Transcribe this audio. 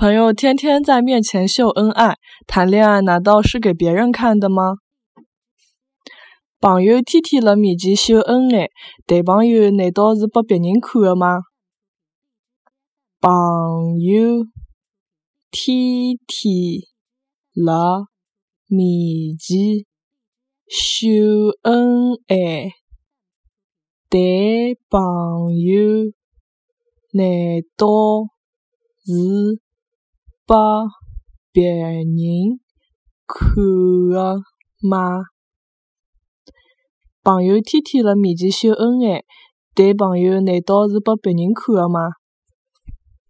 朋友天天在面前秀恩爱，谈恋爱难道是给别人看的吗？朋友天天辣面前秀恩爱，谈朋友难道是拨别人看的吗？朋友天天辣面前秀恩爱，谈朋友难道是？拨别人看的吗？朋友天天辣面前秀恩爱，谈朋友难道是拨别人看的吗？